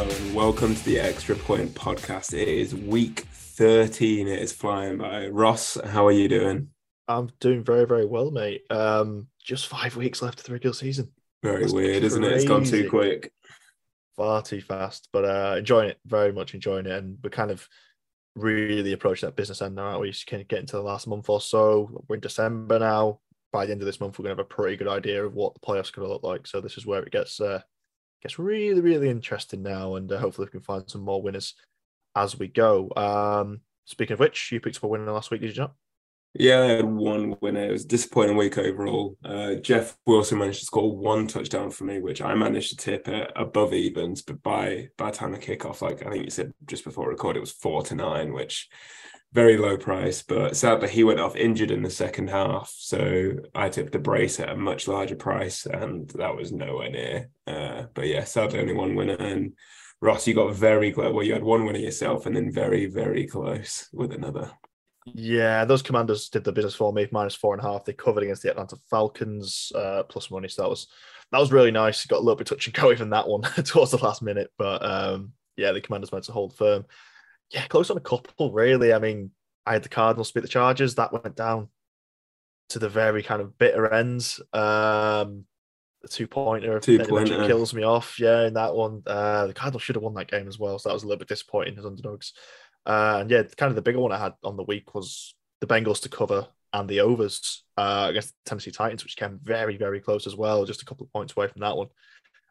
Hello and welcome to the Extra Point podcast. It is week 13. It is flying by. Ross, how are you doing? I'm doing very, very well, mate. Um, just five weeks left of the regular season. Very That's weird, crazy. isn't it? It's gone too quick. Far too fast, but uh, enjoying it, very much enjoying it. And we're kind of really approaching that business end now. aren't We can get into the last month or so. We're in December now. By the end of this month, we're going to have a pretty good idea of what the playoffs are going to look like. So this is where it gets uh, gets really, really interesting now, and uh, hopefully we can find some more winners as we go. Um, speaking of which, you picked up a winner last week, did you not? Yeah, I had one winner. It was disappointing week overall. Uh, Jeff Wilson managed to score one touchdown for me, which I managed to tip at above evens. But by by the time of kickoff, like I think you said just before record, it was four to nine, which very low price. But sadly, he went off injured in the second half, so I tipped the brace at a much larger price, and that was nowhere near. Uh, but yeah, sadly, only one winner. And Ross, you got very close. Well, you had one winner yourself, and then very, very close with another. Yeah, those commanders did the business for me, minus four and a half. They covered against the Atlanta Falcons, uh, plus money. So that was that was really nice. Got a little bit touch and go even that one towards the last minute, but um, yeah, the commanders managed to hold firm. Yeah, close on a couple, really. I mean, I had the Cardinals beat the Chargers. That went down to the very kind of bitter ends. Um, the two pointer, two pointer kills me off. Yeah, in that one, uh, the Cardinals should have won that game as well. So that was a little bit disappointing as underdogs. Uh, and yeah, kind of the bigger one I had on the week was the Bengals to cover and the overs uh, against the Tennessee Titans, which came very, very close as well, just a couple of points away from that one.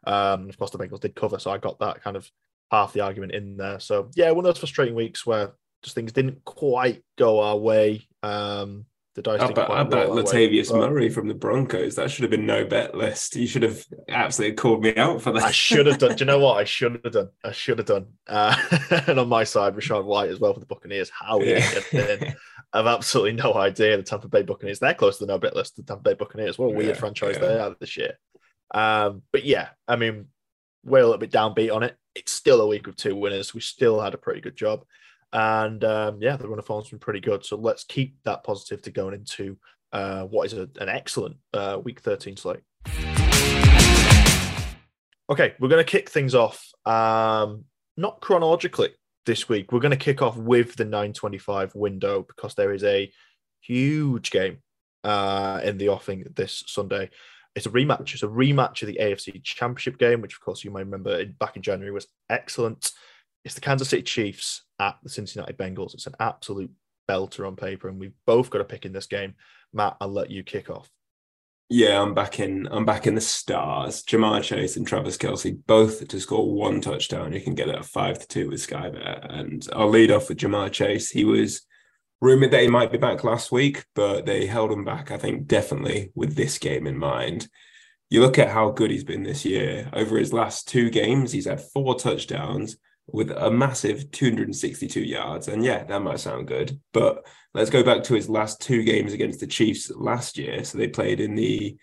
Um, of course, the Bengals did cover, so I got that kind of half the argument in there. So yeah, one of those frustrating weeks where just things didn't quite go our way. Um, the dice. I bet, I bet Latavius Murray from the Broncos. That should have been no bet list. You should have absolutely called me out for that. I should have done. Do you know what? I should have done. I should have done. Uh, and on my side, Rachaad White as well for the Buccaneers. How he yeah. in. I've absolutely no idea. The Tampa Bay Buccaneers. They're close to the no bet list. The Tampa Bay Buccaneers. What a weird yeah, franchise yeah. they are this year. Um, but yeah, I mean, we're a little bit downbeat on it. It's still a week of two winners. We still had a pretty good job. And um, yeah, the run of form's been pretty good. So let's keep that positive to going into uh, what is a, an excellent uh, week 13 slate. Okay, we're going to kick things off, um, not chronologically this week. We're going to kick off with the 925 window because there is a huge game uh, in the offing this Sunday. It's a rematch. It's a rematch of the AFC Championship game, which, of course, you may remember back in January was excellent. It's the Kansas City Chiefs at the Cincinnati Bengals. It's an absolute belter on paper, and we've both got a pick in this game. Matt, I'll let you kick off. Yeah, I'm back in. I'm back in the stars. Ja'Marr Chase and Travis Kelce both to score one touchdown. You can get it at five to two with Sky Bet. And I'll lead off with Ja'Marr Chase. He was rumored that he might be back last week, but they held him back. I think definitely with this game in mind. You look at how good he's been this year. Over his last two games, he's had four touchdowns with a massive 262 yards. And yeah, that might sound good. But let's go back to his last two games against the Chiefs last year. So they played in the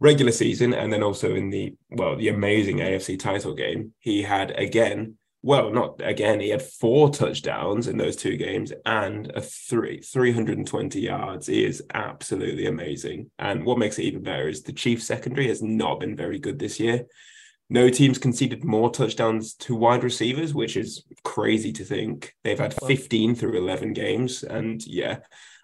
regular season and then also in the, well, the amazing AFC title game. He had again, well, not again, he had four touchdowns in those two games and a three, 320 yards. He is absolutely amazing. And what makes it even better is the Chiefs secondary has not been very good this year. No teams conceded more touchdowns to wide receivers, which is crazy to think. They've had 15 through 11 games. And yeah,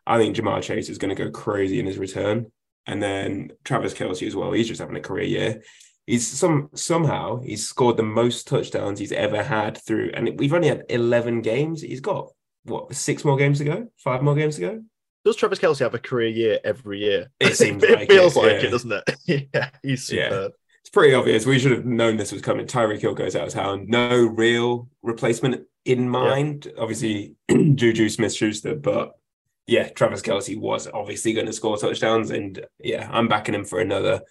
I think Ja'Marr Chase is going to go crazy in his return. And then Travis Kelce as well. He's just having a career year. He's some somehow he's scored the most touchdowns he's ever had through, and we've only had 11 games. He's got what six more games to go, five more games to go. Does Travis Kelce have a career year every year? It seems it like feels it, like yeah. it, doesn't it? yeah, he's superb. Yeah it's pretty obvious. We should have known this was coming. Tyreek Hill goes out of town. No real replacement in mind. Yeah. Obviously, Juju Smith Schuster, but yeah, Travis Kelce was obviously going to score touchdowns. And yeah, I'm backing him for another.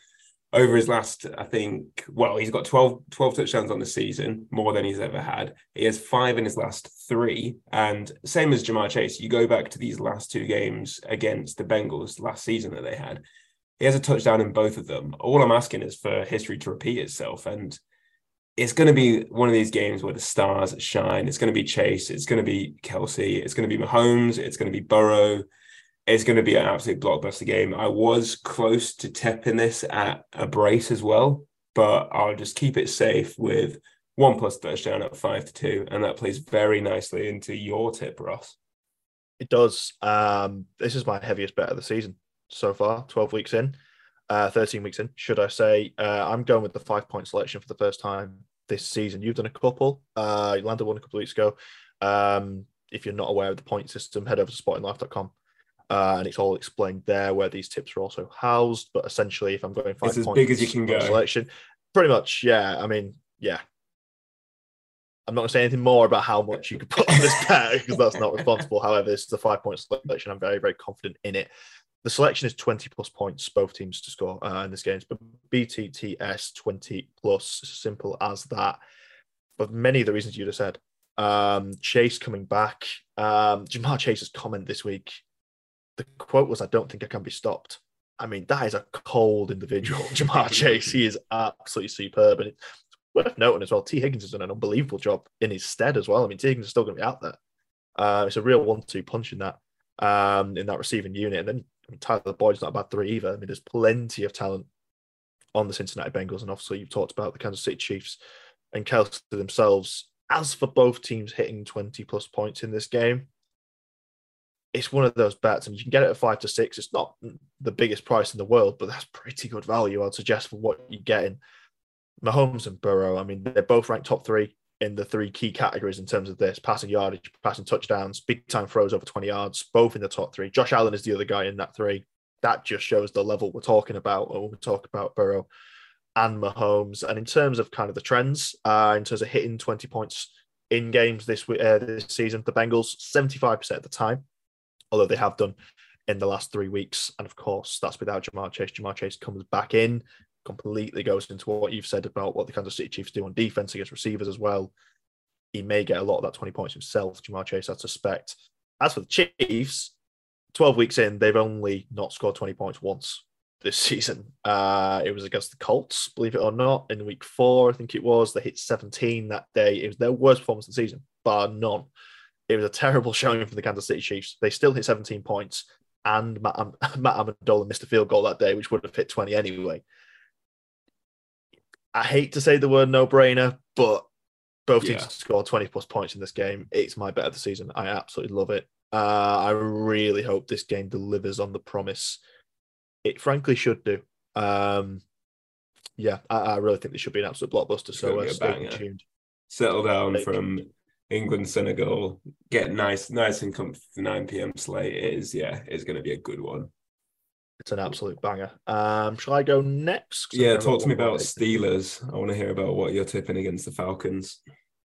Over his last, I think, well, he's got 12, 12 touchdowns on the season, more than he's ever had. He has five in his last three. And same as Ja'Marr Chase, you go back to these last two games against the Bengals last season that they had he has a touchdown in both of them. All I'm asking is for history to repeat itself. And it's going to be one of these games where the stars shine. It's going to be Chase. It's going to be Kelce. It's going to be Mahomes. It's going to be Burrow. It's going to be an absolute blockbuster game. I was close to tipping this at a brace as well, but I'll just keep it safe with one plus touchdown at five to two, and that plays very nicely into your tip, Ross. It does. Um, this is my heaviest bet of the season so far. Twelve weeks in, uh, thirteen weeks in, should I say? Uh, I'm going with the five point selection for the first time this season. You've done a couple. Uh, you landed one a couple of weeks ago. Um, if you're not aware of the point system, head over to sportinglife.com. Uh, and it's all explained there where these tips are also housed. But essentially, if I'm going five it's as points big as you can go. Selection, pretty much, yeah. I mean, yeah. I'm not going to say anything more about how much you could put on this bet because that's not responsible. However, this is a five point selection. I'm very, very confident in it. The selection is 20 plus points, both teams to score uh, in this game. But BTTS 20 plus, simple as that. For many of the reasons you just said, um, Chase coming back. Um, Ja'Marr Chase's comment this week, the quote was, I don't think I can be stopped. I mean, that is a cold individual, Ja'Marr Chase. He is absolutely superb. And it's worth noting as well, Tee Higgins has done an unbelievable job in his stead as well. I mean, Tee Higgins is still going to be out there. Uh, it's a real one-two punch in that um, in that receiving unit. And then I mean, Tyler Boyd's not a bad three either. I mean, there's plenty of talent on the Cincinnati Bengals, and obviously you've talked about the Kansas City Chiefs and Kelce themselves as for both teams hitting 20 plus points in this game, it's one of those bets, and you can get it at five to six. It's not the biggest price in the world, but that's pretty good value, I'd suggest, for what you're getting. Mahomes and Burrow, I mean, they're both ranked top three in the three key categories in terms of this passing yardage, passing touchdowns, big time throws over 20 yards, both in the top three. Josh Allen is the other guy in that three. That just shows the level we're talking about when we talk about Burrow and Mahomes. And in terms of kind of the trends, uh, in terms of hitting 20 points in games this uh, this season, the Bengals 75% of the time, although they have done in the last three weeks. And of course, that's without Ja'Marr Chase. Ja'Marr Chase comes back in, completely goes into what you've said about what the Kansas City Chiefs do on defense against receivers as well. He may get a lot of that 20 points himself, Ja'Marr Chase, I suspect. As for the Chiefs, 12 weeks in, they've only not scored 20 points once this season. Uh, it was against the Colts, believe it or not, in week four, I think it was. They hit 17 that day. It was their worst performance of the season, bar none. It was a terrible showing for the Kansas City Chiefs. They still hit 17 points, and Matt, Matt Ammendola missed a field goal that day, which would have hit 20 anyway. I hate to say the word no brainer, but both teams yeah. scored 20 plus points in this game. It's my bet of the season. I absolutely love it. Uh, I really hope this game delivers on the promise it frankly should do. Um, yeah, I, I, really think this should be an absolute blockbuster. So uh, stay tuned. Settle down from England, Senegal. Get nice, nice and comfy. The nine PM slate is yeah, is going to be a good one. It's an absolute banger. Um, shall I go next? Yeah, talk to me about Steelers. I want to hear about what you're tipping against the Falcons.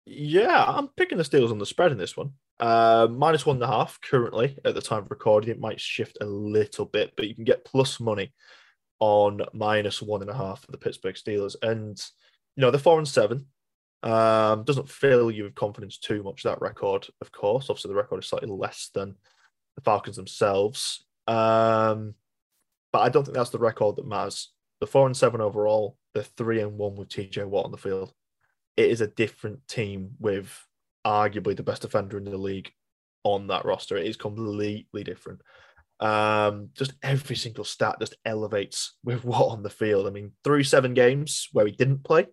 Yeah, I'm picking the Steelers on the spread in this one. Uh, minus one and a half currently at the time of recording. It might shift a little bit, but you can get plus money on minus one and a half for the Pittsburgh Steelers. And, you know, they're four and seven. Um, doesn't fill you with confidence too much, that record, of course. Obviously, the record is slightly less than the Falcons themselves. Um, but I don't think that's the record that matters. The four and seven overall, they're three and one with TJ Watt on the field. It is a different team with arguably the best defender in the league on that roster. It is completely different. Um, just every single stat just elevates with Watt on the field. I mean, through seven games where he didn't play,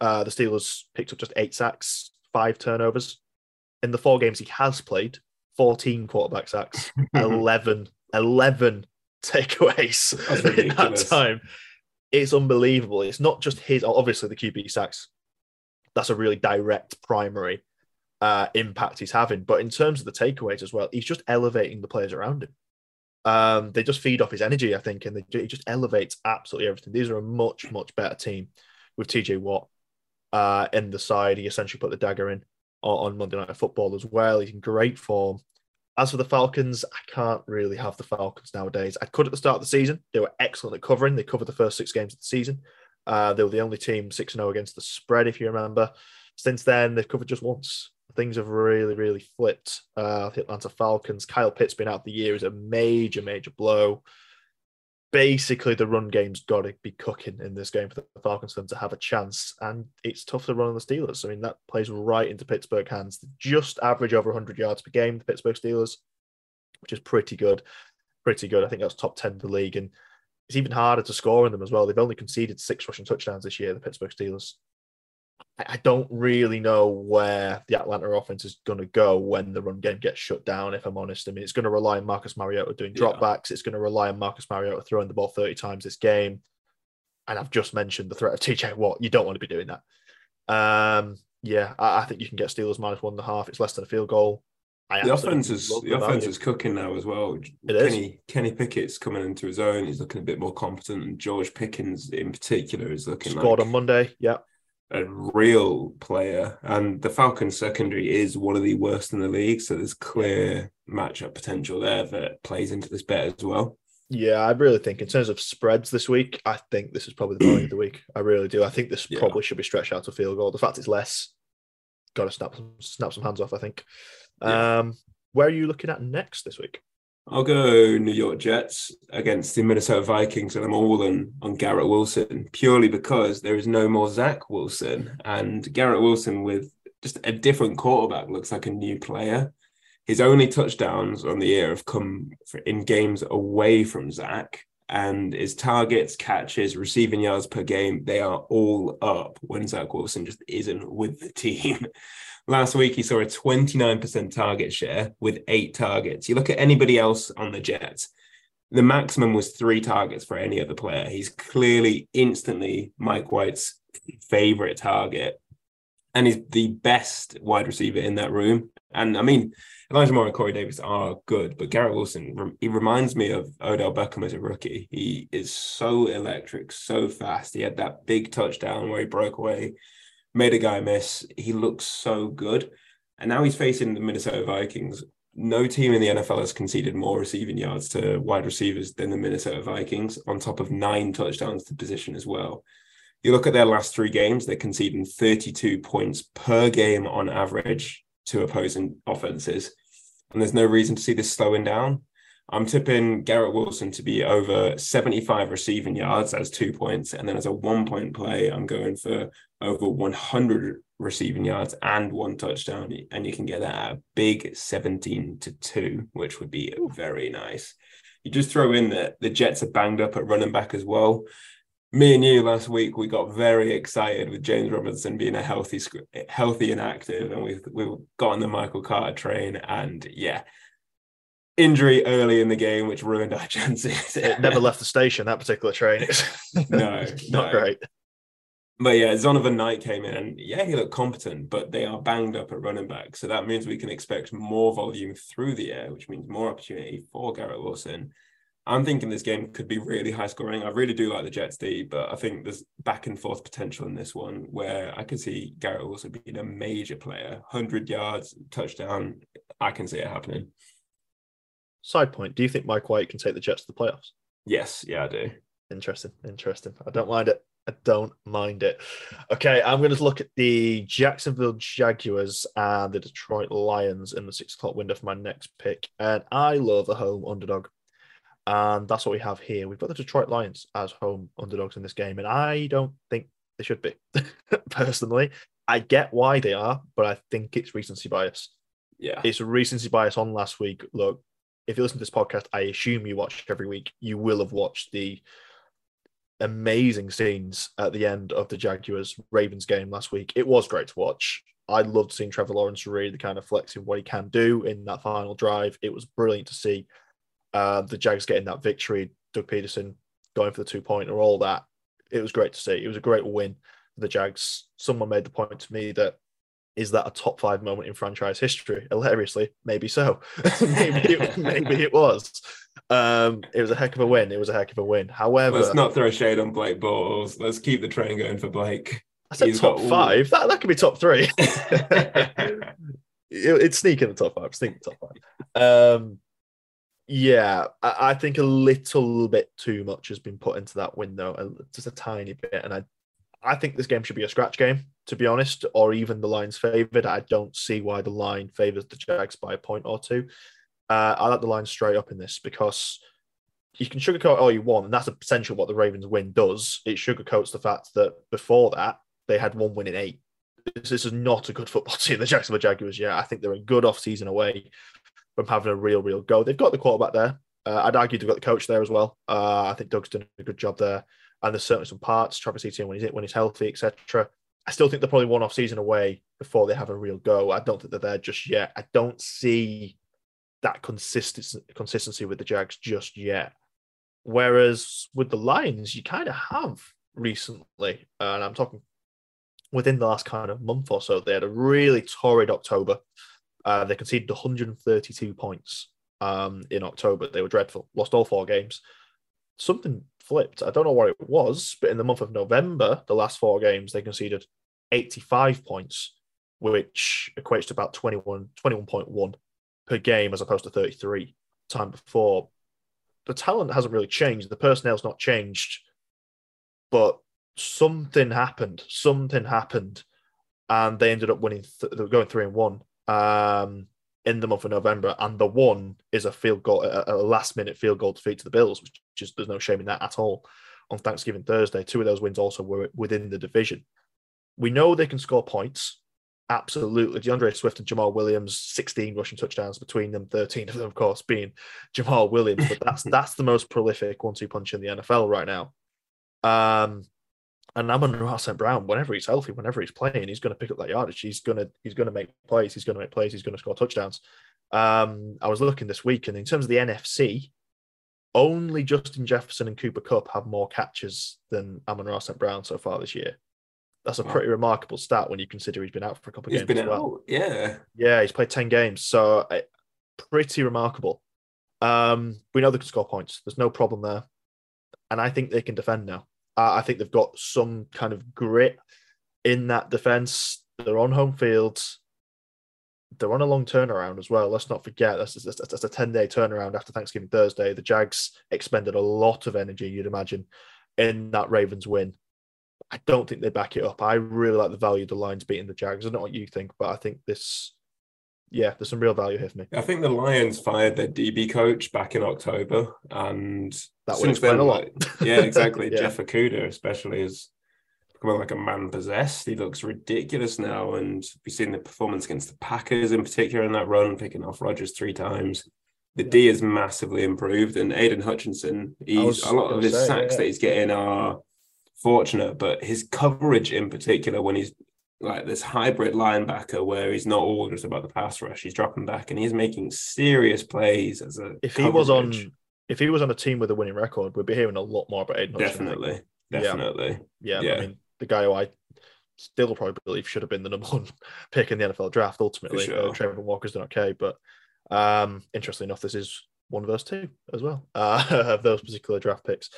uh, the Steelers picked up just eight sacks, five turnovers. In the four games he has played, 14 quarterback sacks, 11, 11 takeaways in that time. It's unbelievable. It's not just his, obviously, the QB sacks. That's a really direct primary uh, impact he's having. But in terms of the takeaways as well, he's just elevating the players around him. Um, they just feed off his energy, I think, and they, he just elevates absolutely everything. These are a much, much better team with TJ Watt uh, in the side. He essentially put the dagger in on, on Monday Night Football as well. He's in great form. As for the Falcons, I can't really have the Falcons nowadays. I could at the start of the season. They were excellent at covering. They covered the first six games of the season. Uh, they were the only team 6 0 against the spread, if you remember. Since then, they've covered just once things have really, really flipped. Uh, the Atlanta Falcons, Kyle Pitts being out the year is a major, major blow. Basically, the run game's got to be cooking in this game for the Falcons for them to have a chance. And it's tough to run on the Steelers. I mean, that plays right into Pittsburgh hands. Just average over 100 yards per game, the Pittsburgh Steelers, which is pretty good. Pretty good. I think that's top 10 in the league. And it's even harder to score in them as well. They've only conceded six rushing touchdowns this year, the Pittsburgh Steelers I don't really know where the Atlanta offense is going to go when the run game gets shut down, if I'm honest. I mean, it's going to rely on Marcus Mariota doing dropbacks. Yeah. It's going to rely on Marcus Mariota throwing the ball 30 times this game. And I've just mentioned the threat of TJ Watt. You don't want to be doing that. Um, yeah, I, I, think you can get Steelers minus one and a half. It's less than a field goal. I the offense is the offense is cooking now as well. It Kenny is. Kenny Pickett's coming into his own. He's looking a bit more competent, and George Pickens in particular is looking scored like on Monday. Yeah, a real player. And the Falcons secondary is one of the worst in the league, so there's clear matchup potential there that plays into this bet as well. Yeah, I really think in terms of spreads this week, I think this is probably the value of the week. I really do. I think this yeah. probably should be stretched out to field goal. The fact it's less, got to snap some snap some hands off. I think. Yeah. Um, where are you looking at next this week? I'll go New York Jets against the Minnesota Vikings, and I'm all in on Garrett Wilson purely because there is no more Zach Wilson, and Garrett Wilson with just a different quarterback looks like a new player. His only touchdowns on the year have come in games away from Zach, and his targets, catches, receiving yards per game, they are all up when Zach Wilson just isn't with the team. Last week, he saw a 29% target share with eight targets. You look at anybody else on the Jets, the maximum was three targets for any other player. He's clearly instantly Mike White's favorite target. And he's the best wide receiver in that room. And I mean, Elijah Moore and Corey Davis are good, but Garrett Wilson, he reminds me of Odell Beckham as a rookie. He is so electric, so fast. He had that big touchdown where he broke away, made a guy miss. He looks so good. And now he's facing the Minnesota Vikings. No team in the NFL has conceded more receiving yards to wide receivers than the Minnesota Vikings, on top of nine touchdowns to position as well. You look at their last three games, they're conceding 32 points per game on average to opposing offenses and there's no reason to see this slowing down. I'm tipping Garrett Wilson to be over 75 receiving yards as two points. And then as a one point play, I'm going for over 100 receiving yards and one touchdown. And you can get that at a big 17 to 2, which would be very nice. You just throw in that the Jets are banged up at running back as well me and you last week we got very excited with James Robinson being a healthy healthy and active and we we got on the Michael Carter train and yeah injury early in the game which ruined our chances it never left the station that particular train no not no. great but yeah Zonovan Knight came in and yeah he looked competent but they are banged up at running back so that means we can expect more volume through the air which means more opportunity for Garrett Wilson I'm thinking this game could be really high scoring. I really do like the Jets D, but I think there's back and forth potential in this one where I could see Garrett also being a major player, 100 yards, touchdown. I can see it happening. Side point Do you think Mike White can take the Jets to the playoffs? Yes. Yeah, I do. Interesting. Interesting. I don't mind it. I don't mind it. Okay, I'm going to look at the Jacksonville Jaguars and the Detroit Lions in the six o'clock window for my next pick. And I love a home underdog. And that's what we have here. We've got the Detroit Lions as home underdogs in this game. And I don't think they should be, personally. I get why they are, but I think it's recency bias. Yeah. It's a recency bias on last week. Look, if you listen to this podcast, I assume you watch every week. You will have watched the amazing scenes at the end of the Jaguars Ravens game last week. It was great to watch. I loved seeing Trevor Lawrence really the kind of flexing what he can do in that final drive. It was brilliant to see. Uh, the Jags getting that victory, Doug Pederson going for the two pointer, all that. It was great to see. It was a great win for the Jags. Someone made the point to me that is that a top five moment in franchise history? Hilariously, maybe so. maybe, it, maybe it was. Um, it was a heck of a win. It was a heck of a win. However, let's not throw shade on Blake Bortles. Let's keep the train going for Blake. I said He's top got, five. That that could be top three. it, it's sneaking the top five. Sneaking the top five. Um, yeah, I, I, think a little bit too much has been put into that window, just a tiny bit. And I, I think this game should be a scratch game, to be honest, or even the Lions favoured. I don't see why the line favours the Jags by a point or two. Uh, I like the Lions straight up in this because you can sugarcoat all you want, and that's essentially what the Ravens win does. It sugarcoats the fact that before that they had one win in eight. This, this is not a good football team, the Jacksonville Jaguars. Yeah, I think they're a good off-season away from having a real, real go. They've got the quarterback there. Uh, I'd argue they've got the coach there as well. Uh, I think Doug's done a good job there, and there's certainly some parts. Travis Etienne when he's when he's healthy, etc. I still think they're probably one off season away before they have a real go. I don't think they're there just yet. I don't see that consistency consistency with the Jags just yet. Whereas with the Lions, you kind of have recently, and I'm talking within the last kind of month or so, they had a really torrid October. Uh, they conceded 132 points um, in October. They were dreadful, lost all four games. Something flipped. I don't know what it was, but in the month of November, the last four games, they conceded 85 points, which equates to about 21, 21.1 per game as opposed to 33 time before. The talent hasn't really changed. The personnel's not changed, but something happened. Something happened, and they ended up winning. Th- they were going three and one um, in the month of November, and the one is a field goal, a, a last minute field goal defeat to the Bills, which just there's no shame in that at all. On Thanksgiving Thursday, two of those wins also were within the division. We know they can score points. Absolutely. D'Andre Swift and Jamaal Williams, 16 rushing touchdowns between them, 13 of them, of course, being Jamaal Williams. But that's that's the most prolific one-two punch in the NFL right now. Um, and Amon-Ra St. Brown, whenever he's healthy, whenever he's playing, he's going to pick up that yardage. He's going to he's going to make plays. He's going to make plays. He's going to score touchdowns. Um, I was looking this week, and in terms of the NFC, only Justin Jefferson and Cooper Kupp have more catches than Amon-Ra St. Brown so far this year. That's a pretty remarkable stat when you consider he's been out for a couple of he's games. been as well. out, yeah. Yeah, he's played 10 games. So uh, pretty remarkable. Um, we know they can score points. There's no problem there. And I think they can defend now. Uh, I think they've got some kind of grit in that defense. They're on home field. They're on a long turnaround as well. Let's not forget that's, that's, that's a 10 day turnaround after Thanksgiving Thursday. The Jags expended a lot of energy, you'd imagine, in that Ravens win. I don't think they back it up. I really like the value of the Lions beating the Jags. I don't know what you think, but I think this, yeah, there's some real value here for me. I think the Lions fired their DB coach back in October, and That would explain a lot. like- yeah, exactly. Yeah. Jeff Okudah, especially, is becoming like a man possessed. He looks ridiculous now, and we've seen the performance against the Packers in particular in that run, picking off Rodgers three times. The D is massively improved, and Aidan Hutchinson, he's a lot of his say, sacks yeah. that he's getting are fortunate, but his coverage in particular, when he's like this hybrid linebacker where he's not all just about the pass rush, he's dropping back and he's making serious plays as a If he was on. If he was on a team with a winning record, we'd be hearing a lot more about Aidan. Hutchinson, think. definitely, Yeah. definitely. Yeah, Yeah. I mean, the guy who I still probably believe should have been the number one pick in the NFL draft ultimately. For sure. Uh, Travon Walker's done okay, but um, interestingly enough, this is one versus two as well uh, of those particular draft picks.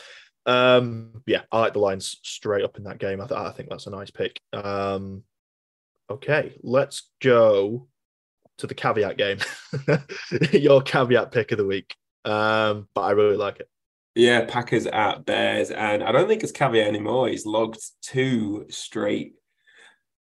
Um, yeah, I like the Lions straight up in that game. I, th- I think that's a nice pick. Um, okay, let's go to the caveat game. Your caveat pick of the week. Um, but I really like it. Yeah, Packers at Bears, and I don't think it's caveat anymore. He's logged two straight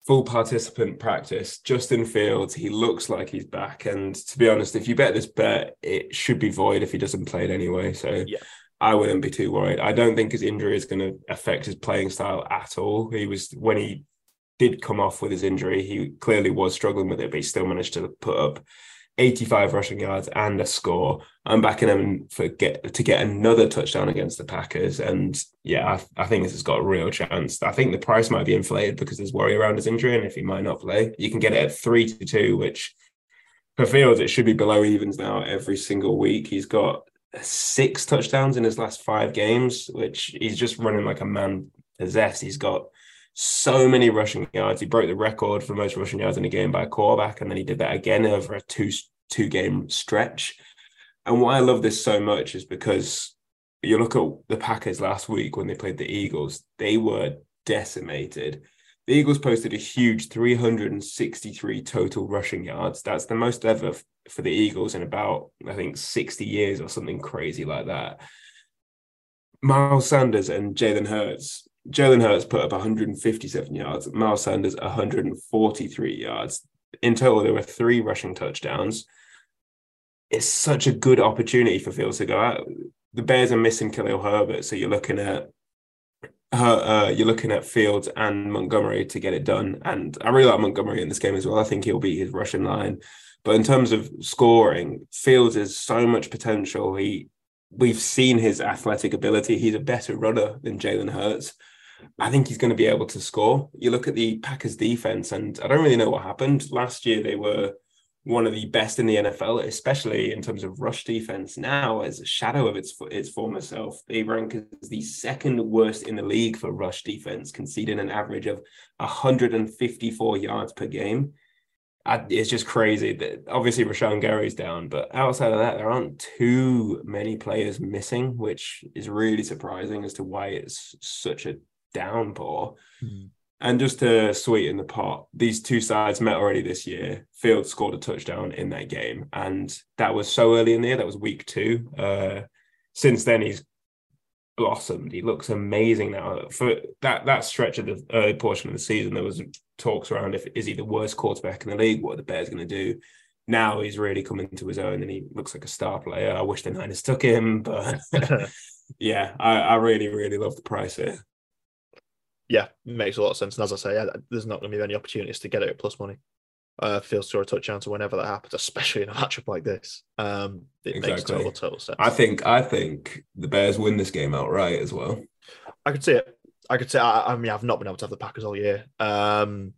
full participant practice. Justin Fields, he looks like he's back. And to be honest, if you bet this bet, it should be void if he doesn't play it anyway. So Yeah. I wouldn't be too worried. I don't think his injury is going to affect his playing style at all. He was when he did come off with his injury, he clearly was struggling with it, but he still managed to put up 85 rushing yards and a score. I'm backing him for get to get another touchdown against the Packers. And yeah, I, I think this has got a real chance. I think the price might be inflated because there's worry around his injury and if he might not play. You can get it at three to two, which for Fields, it should be below evens now every single week. He's got six touchdowns in his last five games, which he's just running like a man possessed. He's got so many rushing yards. He broke the record for most rushing yards in a game by a quarterback, and then he did that again over a two two game stretch. And why I love this so much is because you look at the Packers last week when they played the Eagles, they were decimated. The Eagles posted a huge 363 total rushing yards. That's the most ever for the Eagles in about, I think, 60 years or something crazy like that. Miles Sanders and Jalen Hurts. Jalen Hurts put up 157 yards, Miles Sanders 143 yards. In total, there were three rushing touchdowns. It's such a good opportunity for Fields to go out. The Bears are missing Khalil Herbert, so you're looking at uh, you're looking at Fields and Montgomery to get it done. And I really like Montgomery in this game as well. I think he'll beat his rushing line. But in terms of scoring, Fields has so much potential. He we've seen his athletic ability. He's a better runner than Jalen Hurts. I think he's going to be able to score. You look at the Packers defense, and I don't really know what happened. Last year, they were one of the best in the NFL, especially in terms of rush defense. Now, as a shadow of its its former self, they rank as the second worst in the league for rush defense, conceding an average of 154 yards per game. It's just crazy that obviously Rashan Gary's down, but outside of that, there aren't too many players missing, which is really surprising as to why it's such a downpour. Mm. And just to sweeten the pot, these two sides met already this year. Fields scored a touchdown in that game, and that was so early in the year. That was week two. Uh, since then, he's blossomed. He looks amazing now. For that that stretch of the early portion of the season, there was talks around if is he the worst quarterback in the league? What are the Bears going to do? Now he's really coming to his own, and he looks like a star player. I wish the Niners took him, but yeah, I, I really really love the price here yeah, makes a lot of sense. And as I say, there's not going to be any opportunities to get it at plus money. Uh, Fields score a touchdown to whenever that happens, especially in a matchup like this. Um, it exactly. makes total, total sense. I think I think the Bears win this game outright as well. I could see it. I could say. I, I mean, I've not been able to have the Packers all year. Um,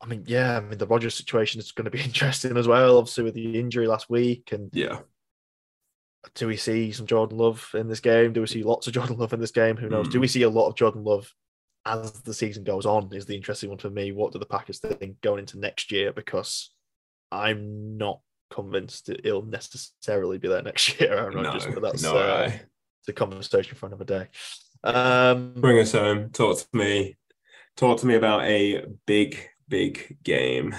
I mean, yeah, I mean the Rodgers situation is going to be interesting as well. Obviously, with the injury last week, and yeah, do we see some Jordan Love in this game? Do we see lots of Jordan Love in this game? Who knows? Mm. Do we see a lot of Jordan Love as the season goes on is the interesting one for me. What do the Packers think going into next year? Because I'm not convinced that it'll necessarily be there next year, Aaron Rodgers. No, but that's no, uh, it's a conversation for another day. Um, Bring us home. Talk to me. Talk to me about a big, big game.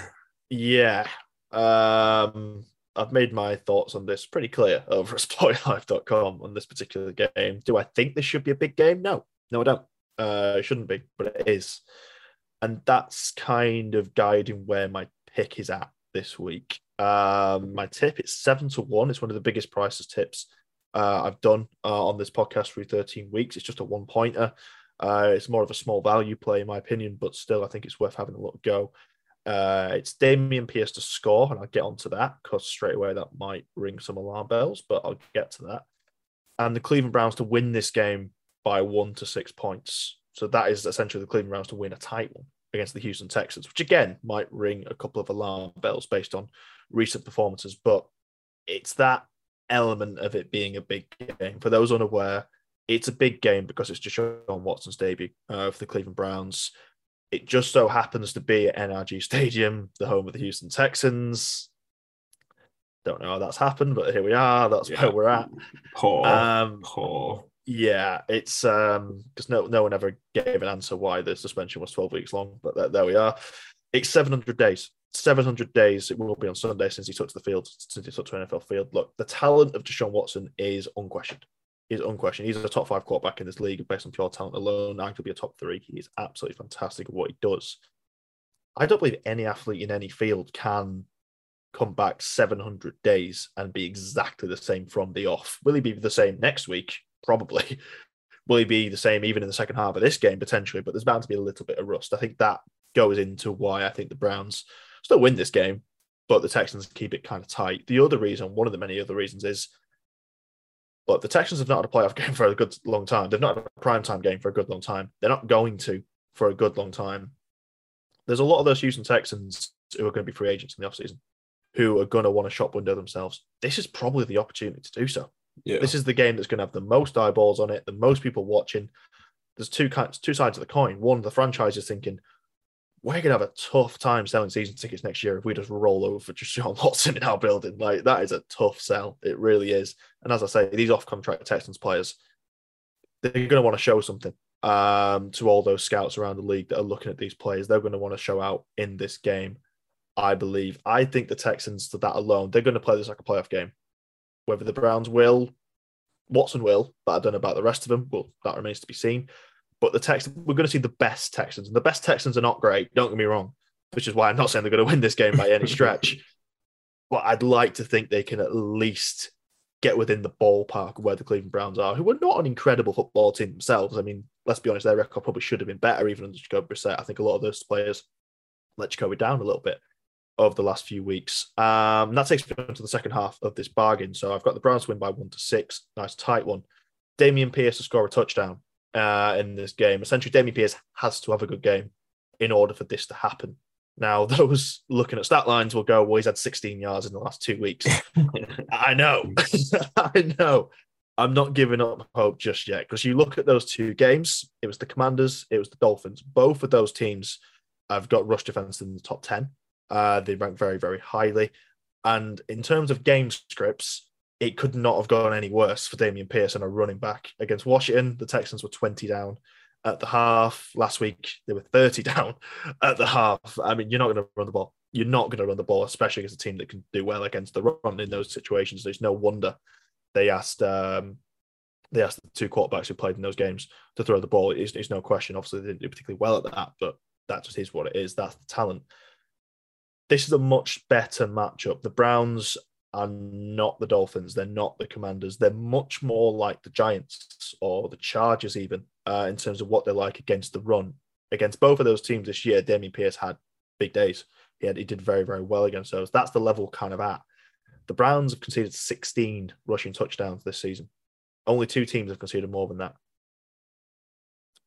Yeah. Um, I've made my thoughts on this pretty clear over at sportinglife.com on this particular game. Do I think this should be a big game? No, no, I don't. Uh, it shouldn't be, but it is. And that's kind of guiding where my pick is at this week. Um, my tip it's seven to one. It's one of the biggest prices tips uh, I've done uh, on this podcast through 13 weeks. It's just a one pointer. Uh, it's more of a small value play, in my opinion, but still, I think it's worth having a look go. Uh, it's Dameon Pierce to score, and I'll get onto that because straight away that might ring some alarm bells, but I'll get to that. And the Cleveland Browns to win this game by one to six points. So that is essentially the Cleveland Browns to win a tight one against the Houston Texans, which again might ring a couple of alarm bells based on recent performances. But it's that element of it being a big game. For those unaware, it's a big game because it's Deshaun Watson's debut uh, for the Cleveland Browns. It just so happens to be at NRG Stadium, the home of the Houston Texans. Don't know how that's happened, but here we are. That's yeah. where we're at. Poor, um, poor. Yeah, it's um because no no one ever gave an answer why the suspension was 12 weeks long, but there, there we are. It's 700 days. 700 days it will be on Sunday since he took to the field, since he took to NFL field. Look, the talent of Deshaun Watson is unquestioned. He's unquestioned. He's a top five quarterback in this league based on pure talent alone. I could be a top three. He is absolutely fantastic at what he does. I don't believe any athlete in any field can come back 700 days and be exactly the same from the off. Will he be the same next week? Probably. Will he be the same even in the second half of this game potentially? But there's bound to be a little bit of rust. I think that goes into why I think the Browns still win this game, but the Texans keep it kind of tight. The other reason, one of the many other reasons, is but the Texans have not had a playoff game for a good long time. They've not had a prime time game for a good long time. They're not going to for a good long time. There's a lot of those Houston Texans who are going to be free agents in the offseason who are going to want to shop window themselves. This is probably the opportunity to do so. Yeah. This is the game that's going to have the most eyeballs on it, the most people watching. There's two kinds, two sides of the coin. One, the franchise is thinking, we're going to have a tough time selling season tickets next year if we just roll over for Deshaun Watson in our building. Like that is a tough sell. It really is. And as I say, these off-contract Texans players, they're going to want to show something um, to all those scouts around the league that are looking at these players. They're going to want to show out in this game. I believe. I think the Texans, to that alone, they're going to play this like a playoff game. Whether the Browns will, Watson will, but I don't know about the rest of them. Well, that remains to be seen. But the Texans, we're going to see the best Texans, and the best Texans are not great. Don't get me wrong, which is why I'm not saying they're going to win this game by any stretch. but I'd like to think they can at least get within the ballpark of where the Cleveland Browns are, who are not an incredible football team themselves. I mean, let's be honest, their record probably should have been better, even under Jacoby Brissett. I think a lot of those players let Jacoby down a little bit of the last few weeks. Um, that takes me into the second half of this bargain. So I've got the Browns win by one to six. Nice tight one. Dameon Pierce to score a touchdown. uh, in this game. Essentially, Dameon Pierce has to have a good game in order for this to happen. Now, those looking at stat lines will go, well, he's had 16 yards in the last two weeks. I know. I know. I'm not giving up hope just yet because you look at those two games, it was the Commanders, it was the Dolphins. Both of those teams have got rush defense in the top 10. Uh, they rank very, very highly. And in terms of game scripts, it could not have gone any worse for Dameon Pierce and a running back against Washington. The Texans were 20 down at the half. Last week, they were 30 down at the half. I mean, you're not going to run the ball. You're not going to run the ball, especially against a team that can do well against the run in those situations. There's no wonder they asked um, they asked the two quarterbacks who played in those games to throw the ball. It's, it's no question. Obviously, they didn't do particularly well at that, but that just is what it is. That's the talent. This is a much better matchup. The Browns are not the Dolphins. They're not the Commanders. They're much more like the Giants or the Chargers, even uh, in terms of what they're like against the run. Against both of those teams this year, Dameon Pierce had big days. He had he did very very well against those. That's the level kind of at. The Browns have conceded 16 rushing touchdowns this season. Only two teams have conceded more than that.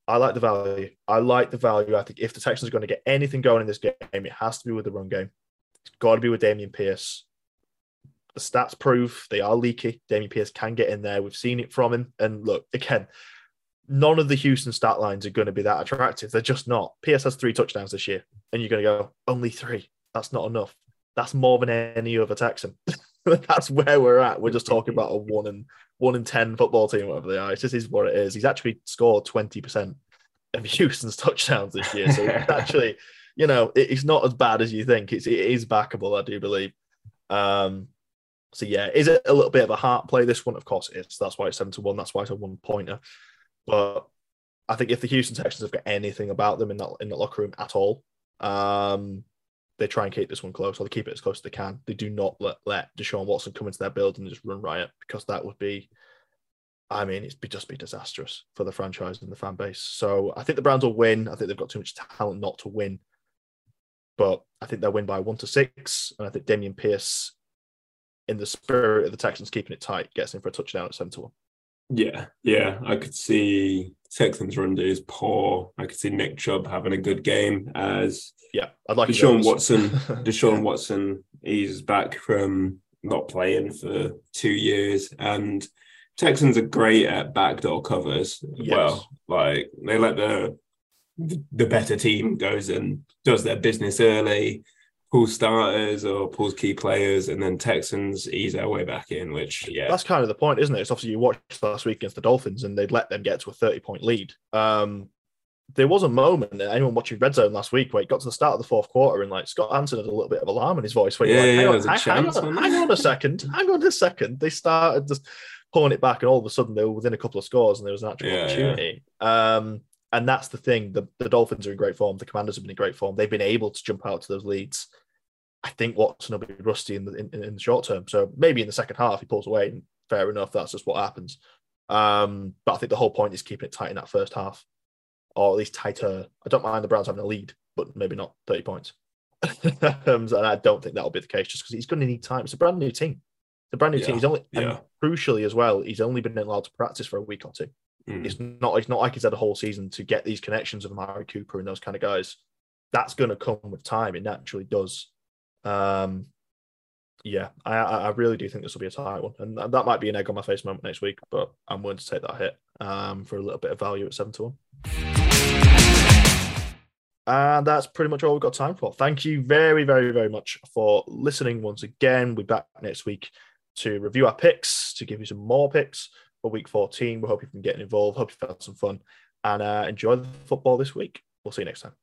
I like the value. I like the value. I think if the Texans are going to get anything going in this game, it has to be with the run game. It's got to be with Dameon Pierce the stats prove they are leaky. Dameon Pierce can get in there. We've seen it from him. And look, again, none of the Houston stat lines are going to be that attractive. They're just not. Pierce has three touchdowns this year, and you're going to go, only three. That's not enough. That's more than any other Texan. That's where we're at. We're just talking about a one and one in ten football team, whatever they are. It just is what it is. He's actually scored twenty percent of Houston's touchdowns this year. So actually, you know, it's not as bad as you think. It's it is backable, I do believe. Um, so yeah, is it a little bit of a heart play? This one, of course, it is. That's why it's seven to one. That's why it's a one pointer. But I think if the Houston Texans have got anything about them in that in the locker room at all, um, they try and keep this one close, or they keep it as close as they can. They do not let let Deshaun Watson come into their building and just run riot because that would be, I mean, it'd be just be disastrous for the franchise and the fan base. So I think the Browns will win. I think they've got too much talent not to win, but I think they'll win by one to six, and I think Dameon Pierce in the spirit of the Texans keeping it tight, gets in for a touchdown at seven to one. Yeah, yeah, I could see Texans run D is poor. I could see Nick Chubb having a good game as yeah. I'd like Deshaun Watson. Deshaun yeah. Watson, he's back from not playing for two years, and Texans are great at backdoor covers. Yes. Well, like they let the the better team goes and does their business early pulls starters or pulls key players, and then Texans ease their way back in. Which yeah, that's kind of the point, isn't it? It's obviously you watched last week against the Dolphins, and they'd let them get to a thirty point lead. Um, there was a moment that anyone watching Red Zone last week where it got to the start of the fourth quarter and like Scott Hanson had a little bit of alarm in his voice where yeah, you're like, hang, yeah, on, hang, on, hang on a second, hang on a second. They started just pulling it back, and all of a sudden they were within a couple of scores, and there was an actual yeah, opportunity. Yeah. Um, and that's the thing. The, the Dolphins are in great form. The Commanders have been in great form. They've been able to jump out to those leads. I think Watson will be rusty in the in, in, the short term. So maybe in the second half he pulls away, and fair enough. That's just what happens. Um, but I think the whole point is keeping it tight in that first half, or at least tighter. I don't mind the Browns having a lead, but maybe not thirty points. Um, and I don't think that'll be the case, just because he's going to need time. It's a brand new team. It's a brand new yeah. team. He's only, yeah. crucially as well, he's only been allowed to practice for a week or two. Mm. It's not. It's not like he's had a whole season to get these connections of Amari Cooper and those kind of guys. That's going to come with time. It naturally does. Um, yeah, I, I really do think this will be a tight one, and that might be an egg on my face moment next week. But I'm willing to take that hit um, for a little bit of value at seven to one. And that's pretty much all we've got time for. Thank you very, very, very much for listening once again. We're back next week to review our picks, to give you some more picks for week 14. We hope you've been getting involved. Hope you've had some fun and uh, enjoy the football this week. We'll see you next time.